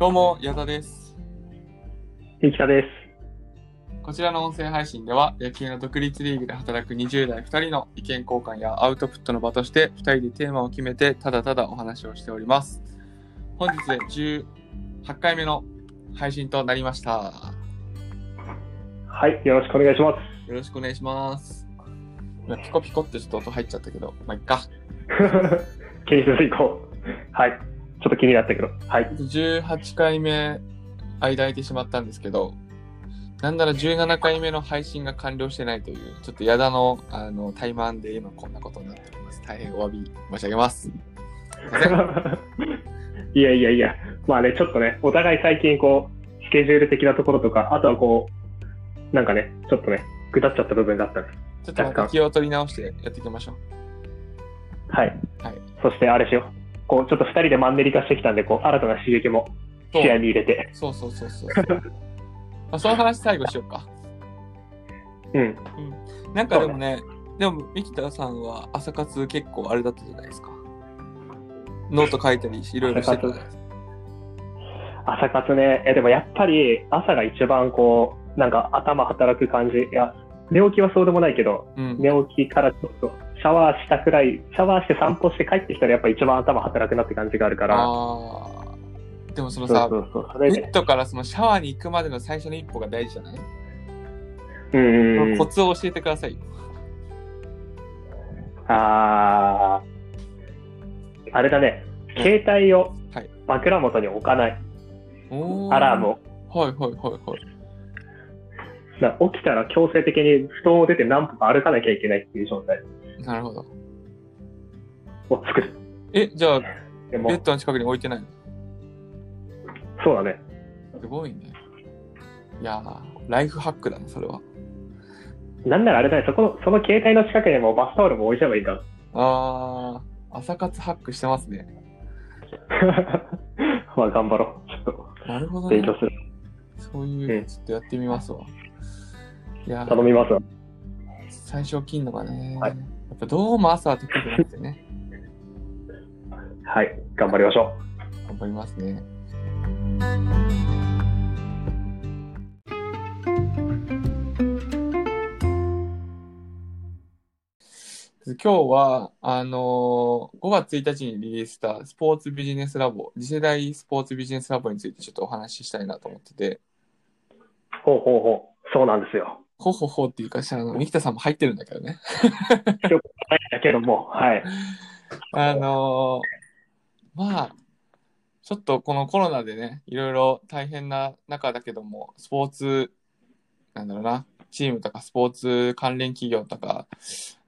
どうも、矢田です。です。こちらの音声配信では、野球の独立リーグで働く20代2人の意見交換やアウトプットの場として、2人でテーマを決めて、ただただお話をしております。本日で18回目の配信となりました。はい、よろしくお願いしまよろしくお願いします。今ピコピコってちょっと音入っちゃったけど、まあ、いっか。す。気にせず行こう。はい。ちょっと気になったけど。はい。18回目、間空いてしまったんですけど、なんなら17回目の配信が完了してないという、ちょっと矢田のあのタイマンで今こんなことになっております。大変お詫び申し上げます。す いやいやいや、まあね、ちょっとね、お互い最近こう、スケジュール的なところとか、あとはこう、なんかね、ちょっとね、ぐだっちゃった部分があったね。ちょっとまた気を取り直してやっていきましょう。はい。はい。そしてあれしよう。こう、ちょっと二人でマンネリ化してきたんで、こう、新たな刺激もそう視野に入れて。そうそうそうそう。まあ、その話最後しようか。うん。なんかでもね、でも、三木田さんは朝活結構あれだったじゃないですか。ノート書いたりいろいろしてた。朝活ね、えでもやっぱり朝が一番こう、なんか頭働く感じ。いや、寝起きはそうでもないけど、うん。寝起きからちょっとシャワーしたくらい、シャワーして散歩して帰ってきたらやっぱ一番頭働くなって感じがあるから。ああ。でもそのさ、そうそう。それでベッ、ドからそのシャワーに行くまでの最初の一歩が大事じゃない、うんコ。ツを教えてくださいよ。あー、あれだね。携帯をはい枕元に置かない。おーアラームを。はいはいはいはい。起きたら強制的に布団を出て何歩か歩かなきゃいけないっていう状態なるほど。を作る。え、じゃあ、でもベッ、ドの近くに置いてないの？そうだね。すごいね。いやー、ライフハックだね、それは。なんならあれだね、そこの、その携帯の近くにもバスタオルも置いちゃえばいいから。あー、朝活ハックしてますね。まあ頑張ろう。ちょっなるほどねと勉。強する。そういうう、んちょっとやってみますわ。いやー頼みますわ。最初起きんのがね、はいやっぱどうも朝は得意じゃなくてね、はい。頑張りましょ頑張りますね。今日は、あのー5月1日にリリースしたスポーツビジネスラボ、次世代スポーツビジネスラボについてちょっとお話ししたいなと思ってて、う。ほうほうほう。そうなんですよ。ほほほっていうか、あの、三木田さんも入ってるんだけどね。だけども、はい。あのーまあ、ちょっとこのコロナでね、いろいろ大変な中だけども、スポーツ、なんだろうな、チームとかスポーツ関連企業とか、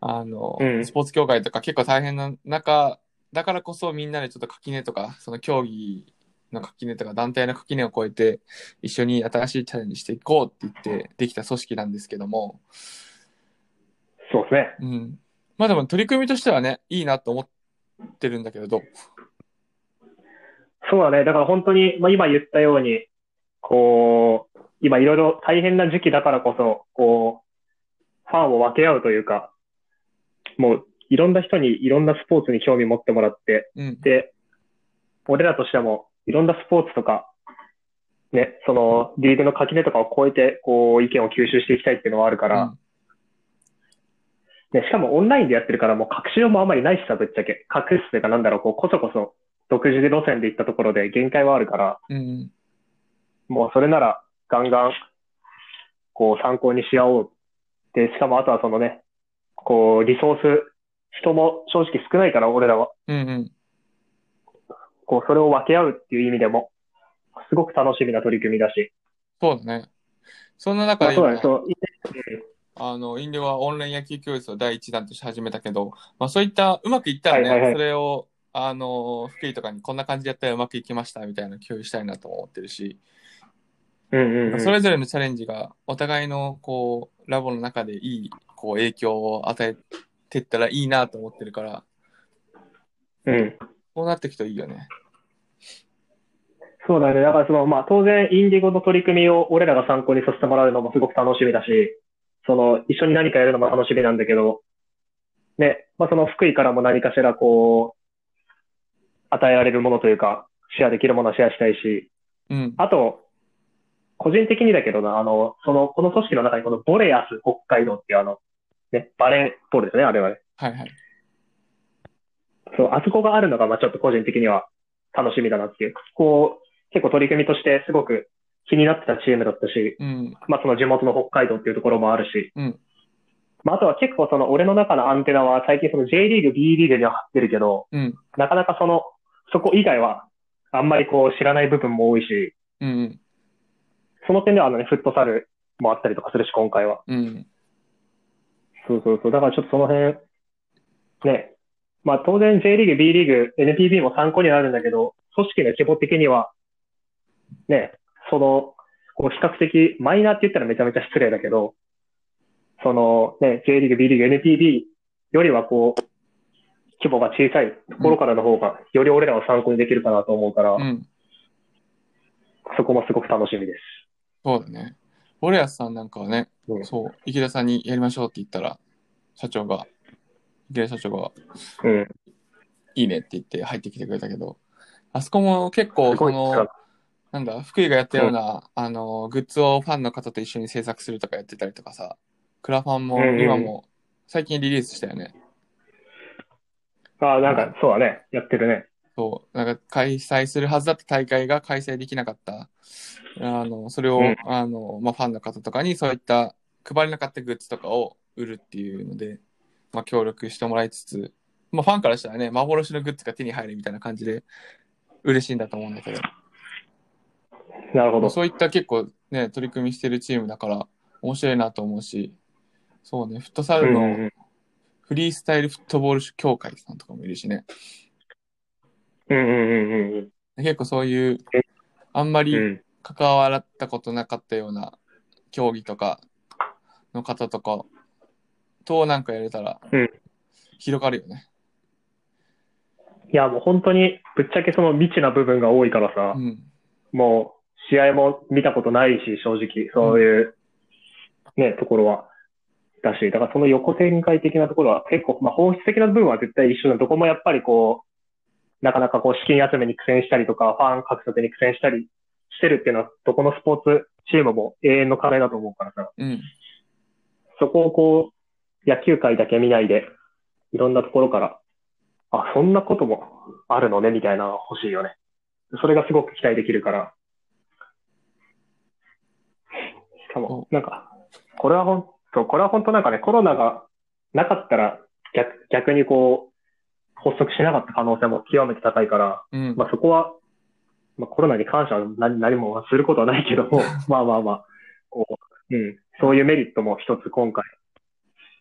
あの、うんスポーツ協会とか結構大変な中、だからこそみんなでちょっと垣根とか、その競技の垣根とか団体の垣根を越えて、一緒に新しいチャレンジしていこうって言ってできた組織なんですけども、そうですね。うん。まあでも取り組みとしてはね、いいなと思ってるんだけど、そうだね。だから本当に、まあ今言ったように、こう、今いろいろ大変な時期だからこそ、こう、ファンを分け合うというか、もういろんな人にいろんなスポーツに興味持ってもらって、うん。で、俺らとしてもいろんなスポーツとか、ね、そのリーグの垣根とかを超えて、こう意見を吸収していきたいっていうのはあるから、うんね、しかもオンラインでやってるからもう隠しようもあんまりないしさ、ぶっちゃけ。隠すというかなんだろう、こう、こそこそ独自で路線で行ったところで限界はあるから、うん。もうそれならガンガン、こう参考にし合おう。で、しかもあとはそのね、こう、リソース、人も正直少ないから、俺らは。うんうん。こう、それを分け合うっていう意味でも、すごく楽しみな取り組みだし。そうだね。そんな中でまあ、そう。あの、インデはオンライン野球教室を第一弾として始めたけど、まあそういった、うまくいったらね、はいはいはいそれを、あの、福井とかにこんな感じでやったらうまくいきましたみたいな共有したいなと思ってるし、うんうん、うん。それぞれのチャレンジがお互いの、こう、ラボの中でいい、こう、影響を与えてったらいいなと思ってるから、うん。こうなっていくといいよね。そうだね。だからその、まあ当然、インディゴの取り組みを俺らが参考にさせてもらうのもすごく楽しみだし、その、一緒に何かやるのも楽しみなんだけど、ね、まあその福井からも何かしらこう、与えられるものというか、シェアできるものはシェアしたいし、うん。あと、個人的にだけどな、あの、その、この組織の中にこのボレアス北海道っていうあの、ね、バレーボールですね、あれはね。はいはい。そう、あそこがあるのが、まあちょっと個人的には楽しみだなっていう。こう、結構取り組みとしてすごく気になってたチームだったし、うん。まあその地元の北海道っていうところもあるし、うんまああとは結構その俺の中のアンテナは最近その J リーグ、B リーグには張ってるけど、うん。なかなかその、そこ以外はあんまりこう知らない部分も多いし、うん。その点ではあのね、フットサルもあったりとかするし、今回は。うん。そうそうそう。だからちょっとその辺、ね。まあ当然 J リーグ、B リーグ、NPB も参考になるんだけど、組織の規模的には、ね、その、こう比較的マイナーって言ったらめちゃめちゃ失礼だけど、そのね、J リーグ、B リーグ、NPB よりはこう、規模が小さいところからの方が、より俺らを参考にできるかなと思うから、うん。そこもすごく楽しみです。そうだね。ボレアスさんなんかはね、うんそう、池田さんにやりましょうって言ったら、社長が、池田社長がうん。いいねって言って入ってきてくれたけど、あそこも結構、その、なんだ、福井がやったような、あの、グッズをファンの方と一緒に制作するとかやってたりとかさ、クラファンもうんうん今も最近リリースしたよね。ああ、なんかそうだね。やってるね。そう、なんか開催するはずだった大会が開催できなかった。あの、それを、うんあの、まあ、ファンの方とかにそういった配れなかったグッズとかを売るっていうので、まあ、協力してもらいつつ、まあ、ファンからしたらね、幻のグッズが手に入るみたいな感じで嬉しいんだと思うんだけど、なるほど。そういった結構ね、取り組みしてるチームだから面白いなと思うし、そうね、フットサルのフリースタイルフットボール協会さんとかもいるしね、うんうんうんうん結構そういう、あんまり。関わったことなかったような競技とかの方とかとなんかやれたらうん広がるよね。いや、もう本当に、ぶっちゃけその未知な部分が多いからさう、ん。もう、試合も見たことないし、正直、そういう、ね、ところは。だし、だからその横展開的なところは結構、まあ本質的な部分は絶対一緒などこもやっぱりこう、なかなかこう資金集めに苦戦したりとか、ファン獲得に苦戦したりしてるっていうのは、どこのスポーツチームも永遠の課題だと思うからさ、うん。そこをこう、野球界だけ見ないで、いろんなところから、あ、そんなこともあるのね、みたいなのが欲しいよね。それがすごく期待できるから。しかも、なんか、これはほんと、これは本当なんかね、コロナがなかったら逆、逆にこう、発足しなかった可能性も極めて高いから、うん。まあそこは、まあコロナに関しては何何もすることはないけども、まあまあまあ、こう、うん、そういうメリットも一つ今回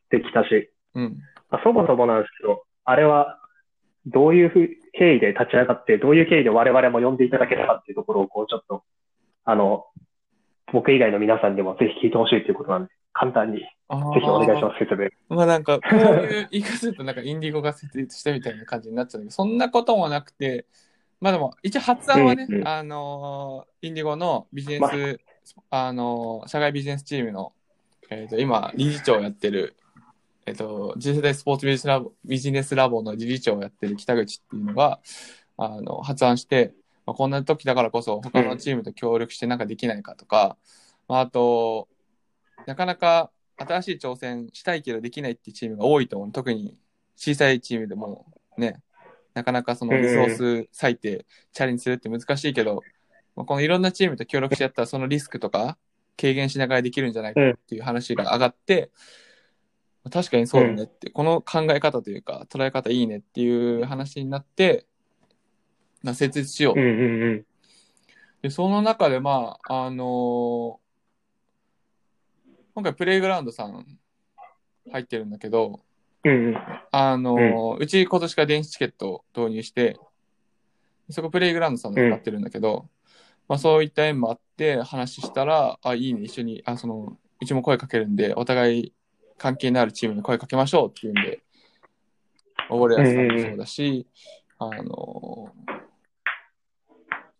できたし、うん。まあ、そもそもなんですけど、あれはどういうふう経緯で立ち上がって、どういう経緯で我々も呼んでいただけたかっていうところを、こうちょっと、あの、僕以外の皆さんにもぜひ聞いてほしいということなんで、簡単にぜあひお願いしす。ます、説明。まあなんか、こういう言い方するとなんかインディゴが設立したみたいな感じになっちゃうんだけど、そんなこともなくて、まあでも、一応発案はね、うんうんあのーインディゴのビジネス、あのー社外ビジネスチームの、えっ、と、今、理事長をやってる、えっ、と、次世代スポーツビジネスラボビジネスラボの理事長をやってる北口っていうのが、あの、発案して、まあ、こんな時だからこそ他のチームと協力してなんかできないかとか、まあ、あと、なかなか新しい挑戦したいけどできないっていうチームが多いと思う。特に小さいチームでもね、なかなかそのリソース割いてチャレンジするって難しいけど、まあ、このいろんなチームと協力してやったらそのリスクとか軽減しながらできるんじゃないかっていう話が上がって、まあ確かにそうだねって、この考え方というか捉え方いいねっていう話になって、まあ、設立しよううんうんうん。で、その中で、まあ、あのー今回プレイグラウンドさん入ってるんだけど、うんうん。あのーうち今年から電子チケットを導入して、そこプレイグラウンドさんで使ってるんだけど、まあそういった縁もあって話したら、あ、いいね、一緒に、あ、その、うちも声かけるんで、お互い関係のあるチームに声かけましょうっていうんで、オーレアスさんもそうだし、あのー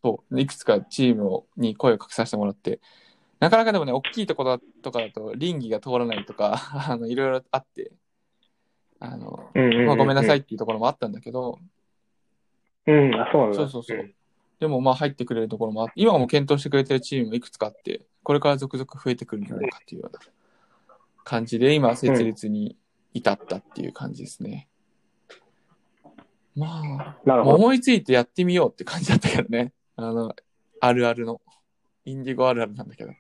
そう、いくつかチームをに声をかけさせてもらって、なかなかでもね、大きいところとかだと、倫理が通らないとか、あの、いろいろあって、あの、うんうんうんまあ、ごめんなさいっていうところもあったんだけど、うん、あ、そうなんだ。そうそうそうでもまあ入ってくれるところもあって、今も検討してくれてるチームもいくつかあって、これから続々増えてくるんじゃないかっていうような感じで、今設立に至ったっていう感じですね。まあ、なるほど。思いついてやってみようって感じだったけどね。あの、あるあるの。インディゴあるあるなんだけど。い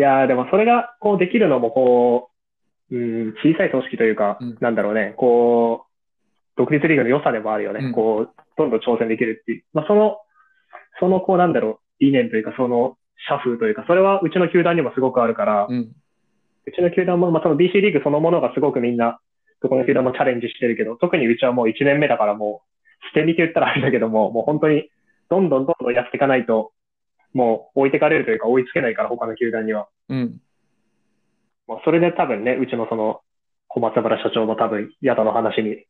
やーでもそれがこうできるのもこう、うん、小さい組織というか、うんなんだろうね、こう、独立リーグの良さでもあるよね。うんこう、どんどん挑戦できるっていう。まあその、そのこうなんだろう、理念というか、その社風というか、それはうちの球団にもすごくあるから、うん。うちの球団も、まあ、その BC リーグそのものがすごくみんな、どこの球団もチャレンジしてるけど、特にうちはもう1年目だからもう、捨て身って言ったらあれだけども、もう本当に、どんどんどんどんやっていかないと、もう置いてかれるというか追いつけないから、他の球団には。うん。もうそれで多分ね、うちのその、小松原社長も多分、矢田の話に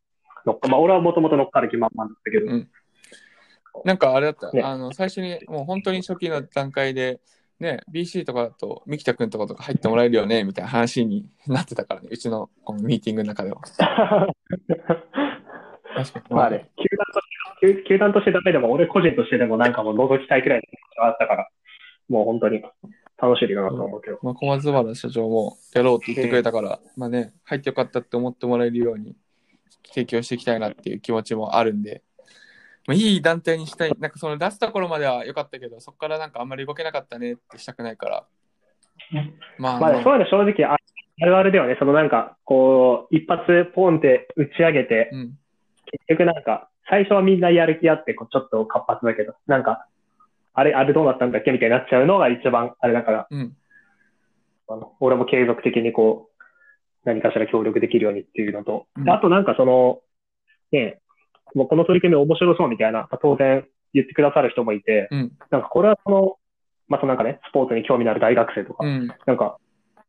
乗っか、まあ俺はもともと乗っかる気満々だったけど、うんなんかあれだった、ねあの、最初に、もう本当に初期の段階で、ね、BC とかだと、三木田君とかとか入ってもらえるよね、みたいな話になってたからね、うちのこのミーティングの中では。確かに。まあね、球団と球球団としてダメでも、俺個人としてでもなんかもう覗きたいくらいの気持ちがあったから、もう本当に楽しいかなと思うけど。まあ、小松原社長もやろうって言ってくれたから、まあね、入ってよかったって思ってもらえるように提供していきたいなっていう気持ちもあるんで、まあ、いい団体にしたい。なんかその出すところまでは良かったけど、そこからなんかあんまり動けなかったねってしたくないから。まあ、まあね、そういうの正直ああるあるだよね。そのなんか、こう、一発ポンって打ち上げて、うん。結局なんか、最初はみんなやる気あって、こうちょっと活発だけど、なんか、あれ、あれどうなったんだっけみたいになっちゃうのが一番あれだから、うん。あの俺も継続的にこう、何かしら協力できるようにっていうのと、うんであとなんかその、ね、もうこの取り組み面白そうみたいな、まあ当然言ってくださる人もいて、うん。なんかこれはその、まあ、そのなんかね、スポーツに興味のある大学生とか、うん。なんか、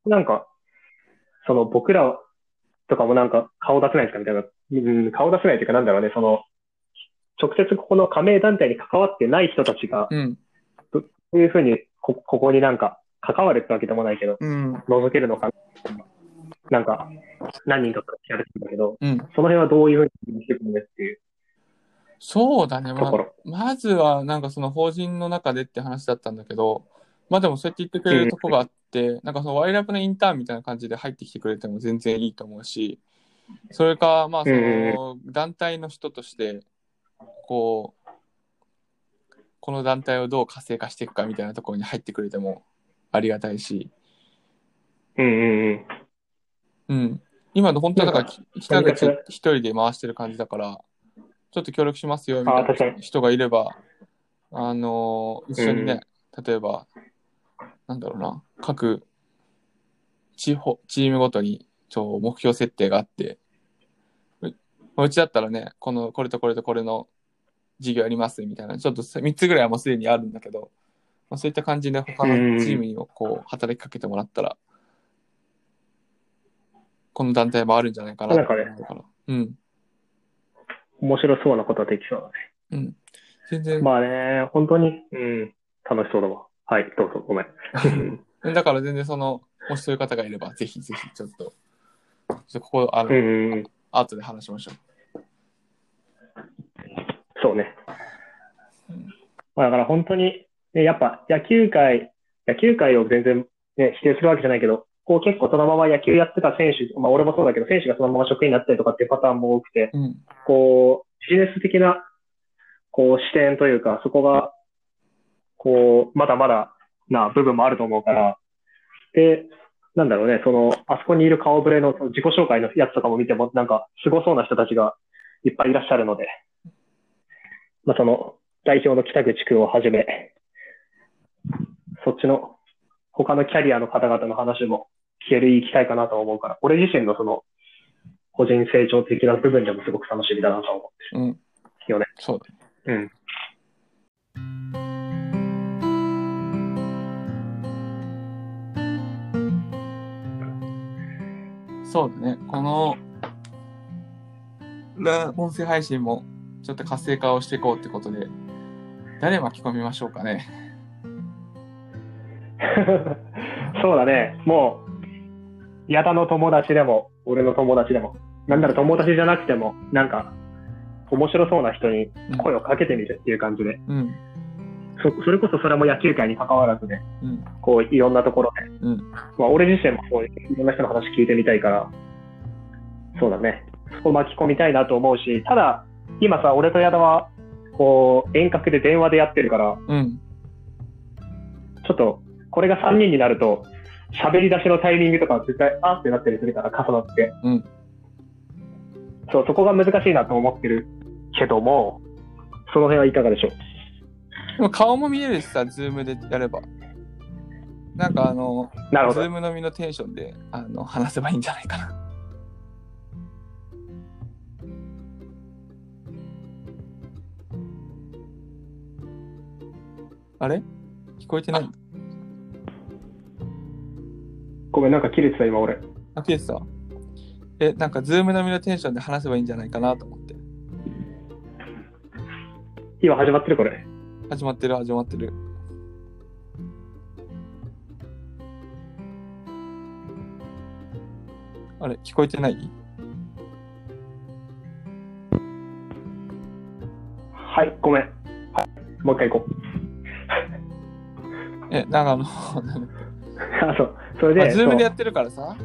なんか、その僕らとかもなんか顔出せないですかみたいな、うん、顔出せないというかなんだろうね、その、直接ここの加盟団体に関わってない人たちが、うん。こういうふうにこ、ここになんか関わるってわけでもないけど、うん。覗けるのかなんか、何人かかれてるんだけど、うん。その辺はどういうふうにしていくのねっていうそうだね。ま。まずは、なんかその法人の中でって話だったんだけど、まあでもそうやって言ってくれるとこがあって、なんかそのワイラブのインターンみたいな感じで入ってきてくれても全然いいと思うし、それか、まあその団体の人として、こう、この団体をどう活性化していくかみたいなところに入ってくれてもありがたいし、うんうんうん。うん。今の本当はだから北口一人で回してる感じだから、ちょっと協力しますよみたいな人がいれば、あのー一緒にね、例えば、なんだろうな、各地方、チームごとに目標設定があって、ううちだったらね、この、これとこれとこれの事業やりますみたいな、ちょっと3つぐらいはもうすでにあるんだけど、まあ、そういった感じで他のチームにもこう働きかけてもらったら、この団体もあるんじゃないかななんかね思うから。うん。面白そうなことはできそうだね。うん。全然、まあね、本当に、うん、楽しそうだわ。はい、どうぞ、ごめん。だから全然その、もしそういう方がいれば、ぜひぜひちょっと、ちょっとここ、あの、うんうんうん、後で話しましょそうねうん。まあだから本当に、ね、やっぱ野球界、野球界を全然、ね、否定するわけじゃないけど、こう結構そのまま野球やってた選手、まあ俺もそうだけど、選手がそのまま職員になったりとかっていうパターンも多くて、う。うん。こう、ビジネス的な、こう視点というか、そこが、こう、まだまだな部分もあると思うから、で、なんだろうね、その、あそこにいる顔ぶれのその自己紹介のやつとかも見ても、なんか、すごそうな人たちがいっぱいいらっしゃるので、まあ、その、代表の北口くんをはじめ、そっちの、他のキャリアの方々の話も聞けるいい機会かなと思うから、俺自身のその、個人成長的な部分でもすごく楽しみだなと思ってる。うん。よね。そうだね。うん。そうだね。この、ら音声配信もちょっと活性化をしていこうってことで、誰巻き込みましょうかね。そうだね。もう、矢田の友達でも、俺の友達でも、なんなら友達じゃなくても、なんか、面白そうな人に声をかけてみるっていう感じで、うん。そそれこそそれも野球界に関わらずで、うん。こういろんなところで、うん。まあ俺自身もそういういろんな人の話聞いてみたいから、そうだね、そこ巻き込みたいなと思うし、ただ、今さ、俺と矢田は、こう、遠隔で電話でやってるから、うん。ちょっと、これが3人になると、喋り出しのタイミングとか絶対、あってなったりするから、重なって。うん。そう、そこが難しいなと思ってるけども、その辺はいかがでしょう？でも顔も見えるしさ、ズームでやれば。なんかあの、なるほど。ズームのみのテンションであの話せばいいんじゃないかな。あれ？聞こえてない？ごめん、なんか切れてた、今俺。あ、切れてた？え、なんかズームのみのテンションで話せばいいんじゃないかなと思って。今始まってる、これ。始まってる、始まってる。あれ聞こえてない？はい、ごめん。はい、もう一回行こう。え、なんかあの、あ、そう。それで、まあ、ズームでやそってるからさ、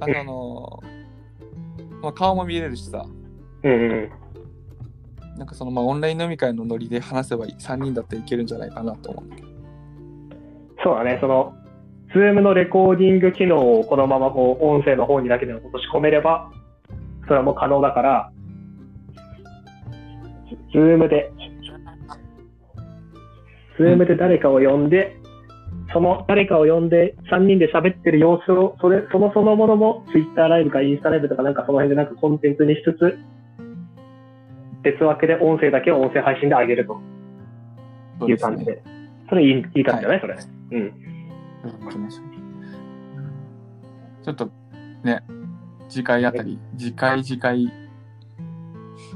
あのまあ、顔も見れるしさ、うんうん。なんかそのまあオンライン飲み会のノリで話せばいい3人だったらいけるんじゃないかなと思う。そうだね、その、ズームのレコーディング機能をこのままこう、音声の方にだけでも落とし込めれば、それはもう可能だから、ズームで、ズームで誰かを呼んで、その誰かを呼んで3人で喋ってる様子を、それ、そのそのものも Twitter ライブかインスタライブとかなんかその辺でなんかコンテンツにしつつ、別枠で音声だけを音声配信で上げると。いう感じで。それいい、いい感じじゃない？それ。うん。ちょっとね、次回あたり、次回次回、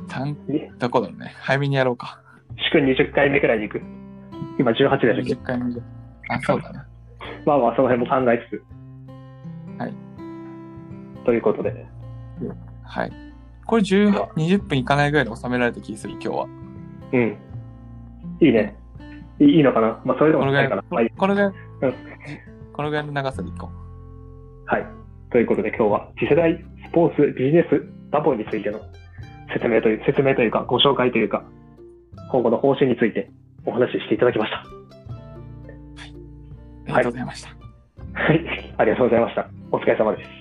単ねどこだろうね。早めにやろうか。祝20回目くらいに行く。今18でしたっけ？20回目で。あ、そうだね。まあまあ、その辺も考えつつ。はい。ということで。はい。これ10 20分いかないぐらいで収められた気がする、今日は。うん。いいね。いいいいのかな？まあ、それでもないかな。このぐらいうん、このぐらいの長さでいこはい。ということで、今日は次世代スポーツビジネスラボについての説明という、説明というか、ご紹介というか、今後の方針についてお話ししていただきました。う。ありがとうございました。はい。ありがとうございました。お疲れ様です。